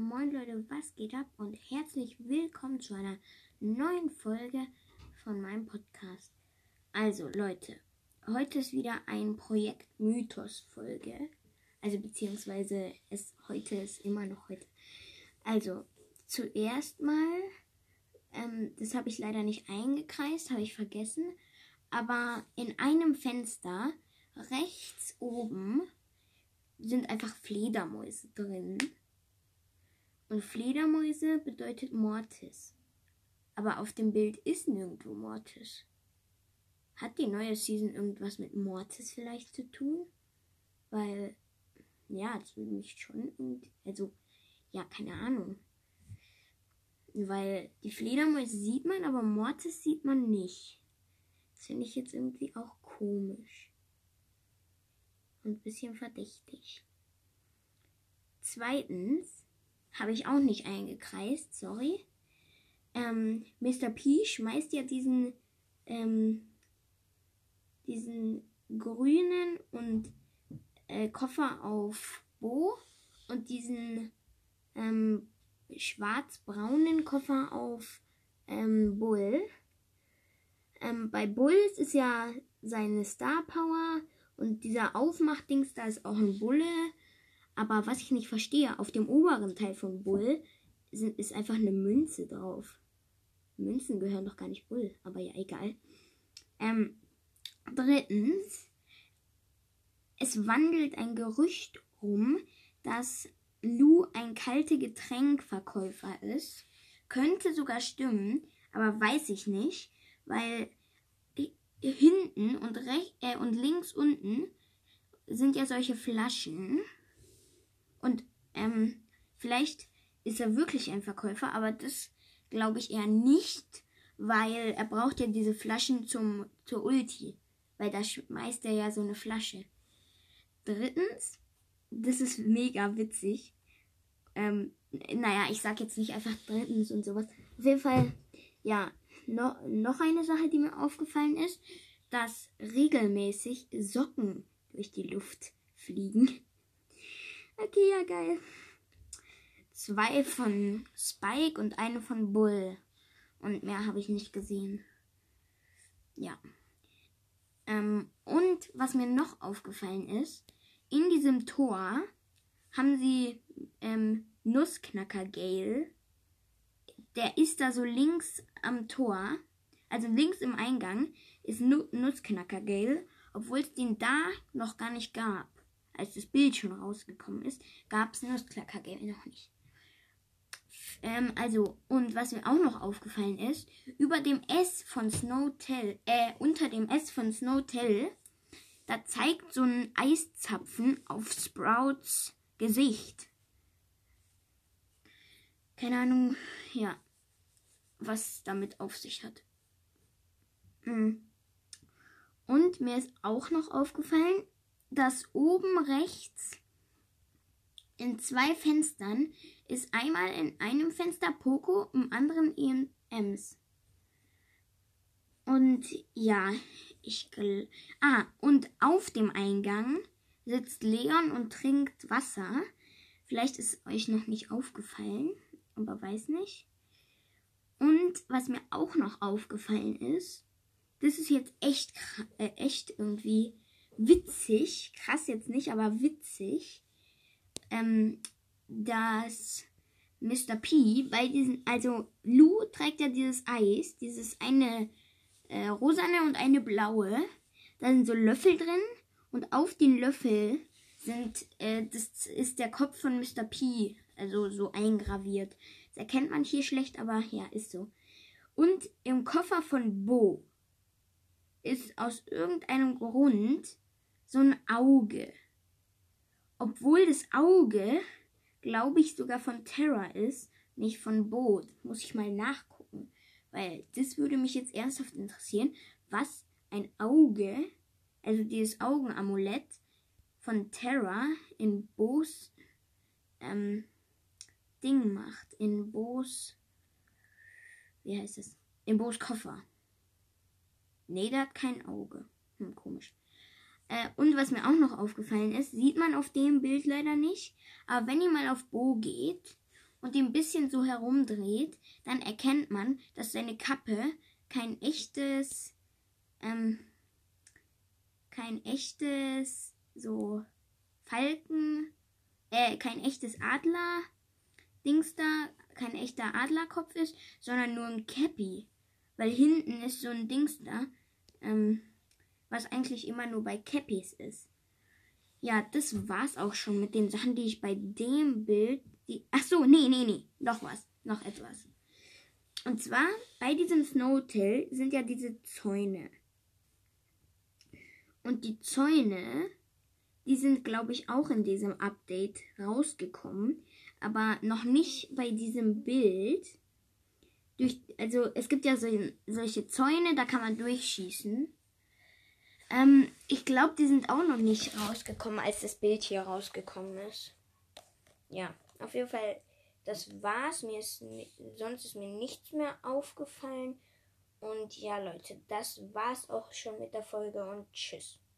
Moin Leute, was geht ab und herzlich willkommen zu einer neuen Folge von meinem Podcast. Also Leute, heute ist wieder ein Projekt Mythos Folge. Also beziehungsweise es heute ist immer noch heute. Also zuerst mal, ähm, das habe ich leider nicht eingekreist, habe ich vergessen. Aber in einem Fenster rechts oben sind einfach Fledermäuse drin. Und Fledermäuse bedeutet Mortis. Aber auf dem Bild ist nirgendwo Mortis. Hat die neue Season irgendwas mit Mortis vielleicht zu tun? Weil, ja, das würde mich schon also, ja, keine Ahnung. Weil die Fledermäuse sieht man, aber Mortis sieht man nicht. Das finde ich jetzt irgendwie auch komisch und ein bisschen verdächtig. Zweitens habe ich auch nicht eingekreist, sorry. Ähm, Mr. P schmeißt ja diesen, ähm, diesen grünen und äh, Koffer auf Bo und diesen ähm, schwarz-braunen Koffer auf ähm, Bull. Ähm, bei Bull ist ja seine Star Power und dieser Aufmachdings, da ist auch ein Bulle. Aber was ich nicht verstehe, auf dem oberen Teil von Bull sind, ist einfach eine Münze drauf. Münzen gehören doch gar nicht Bull, aber ja, egal. Ähm, drittens, es wandelt ein Gerücht rum, dass Lou ein kalte Getränkverkäufer ist. Könnte sogar stimmen, aber weiß ich nicht, weil hinten und, rechts, äh, und links unten sind ja solche Flaschen. Und ähm, vielleicht ist er wirklich ein Verkäufer, aber das glaube ich eher nicht, weil er braucht ja diese Flaschen zum, zur Ulti. Weil da schmeißt er ja so eine Flasche. Drittens, das ist mega witzig. Ähm, naja, ich sag jetzt nicht einfach drittens und sowas. Auf jeden Fall, ja, no, noch eine Sache, die mir aufgefallen ist, dass regelmäßig Socken durch die Luft fliegen. Okay, ja, geil. Zwei von Spike und eine von Bull. Und mehr habe ich nicht gesehen. Ja. Ähm, und was mir noch aufgefallen ist, in diesem Tor haben sie ähm, Nussknacker Gale der ist da so links am Tor, also links im Eingang, ist Nutzknacker Gale, obwohl es den da noch gar nicht gab. Als das Bild schon rausgekommen ist, gab es Nussknacker Gale noch nicht. Ähm, also, und was mir auch noch aufgefallen ist, über dem S von Snowtell, äh, unter dem S von Snowtell, da zeigt so ein Eiszapfen auf Sprouts Gesicht. Keine Ahnung, ja, was damit auf sich hat. Hm. Und mir ist auch noch aufgefallen, dass oben rechts in zwei Fenstern ist einmal in einem Fenster Poco, im anderen Ems. Und ja, ich. Ah, und auf dem Eingang sitzt Leon und trinkt Wasser. Vielleicht ist euch noch nicht aufgefallen aber weiß nicht. Und was mir auch noch aufgefallen ist, das ist jetzt echt, äh, echt irgendwie witzig, krass jetzt nicht, aber witzig, ähm, dass Mr. P bei diesen, also Lou trägt ja dieses Eis, dieses eine äh, rosane und eine blaue. Da sind so Löffel drin und auf den Löffel sind, äh, das ist der Kopf von Mr. P also so eingraviert. Das erkennt man hier schlecht, aber ja, ist so. Und im Koffer von Bo ist aus irgendeinem Grund so ein Auge. Obwohl das Auge, glaube ich, sogar von Terra ist, nicht von Bo. Muss ich mal nachgucken. Weil das würde mich jetzt ernsthaft interessieren, was ein Auge, also dieses Augenamulett von Terra in Bos ähm, Ding macht. In Bo's. Wie heißt es? In Bo's Koffer. Nee, der hat kein Auge. Hm, komisch. Äh, und was mir auch noch aufgefallen ist, sieht man auf dem Bild leider nicht. Aber wenn ihr mal auf Bo geht und die ein bisschen so herumdreht, dann erkennt man, dass seine Kappe kein echtes, ähm, kein echtes, so Falken, äh, kein echtes Adler, Dings da, kein echter Adlerkopf ist, sondern nur ein Cappy. Weil hinten ist so ein Dings da, ähm, was eigentlich immer nur bei Cappies ist. Ja, das war's auch schon mit den Sachen, die ich bei dem Bild. Die, ach so, nee, nee, nee. Noch was. Noch etwas. Und zwar bei diesem Snowtail sind ja diese Zäune. Und die Zäune, die sind, glaube ich, auch in diesem Update rausgekommen. Aber noch nicht bei diesem Bild. Durch, also es gibt ja so, solche Zäune, da kann man durchschießen. Ähm, ich glaube, die sind auch noch nicht rausgekommen, als das Bild hier rausgekommen ist. Ja, auf jeden Fall, das war's. Mir ist, sonst ist mir nichts mehr aufgefallen. Und ja, Leute, das war's auch schon mit der Folge und tschüss.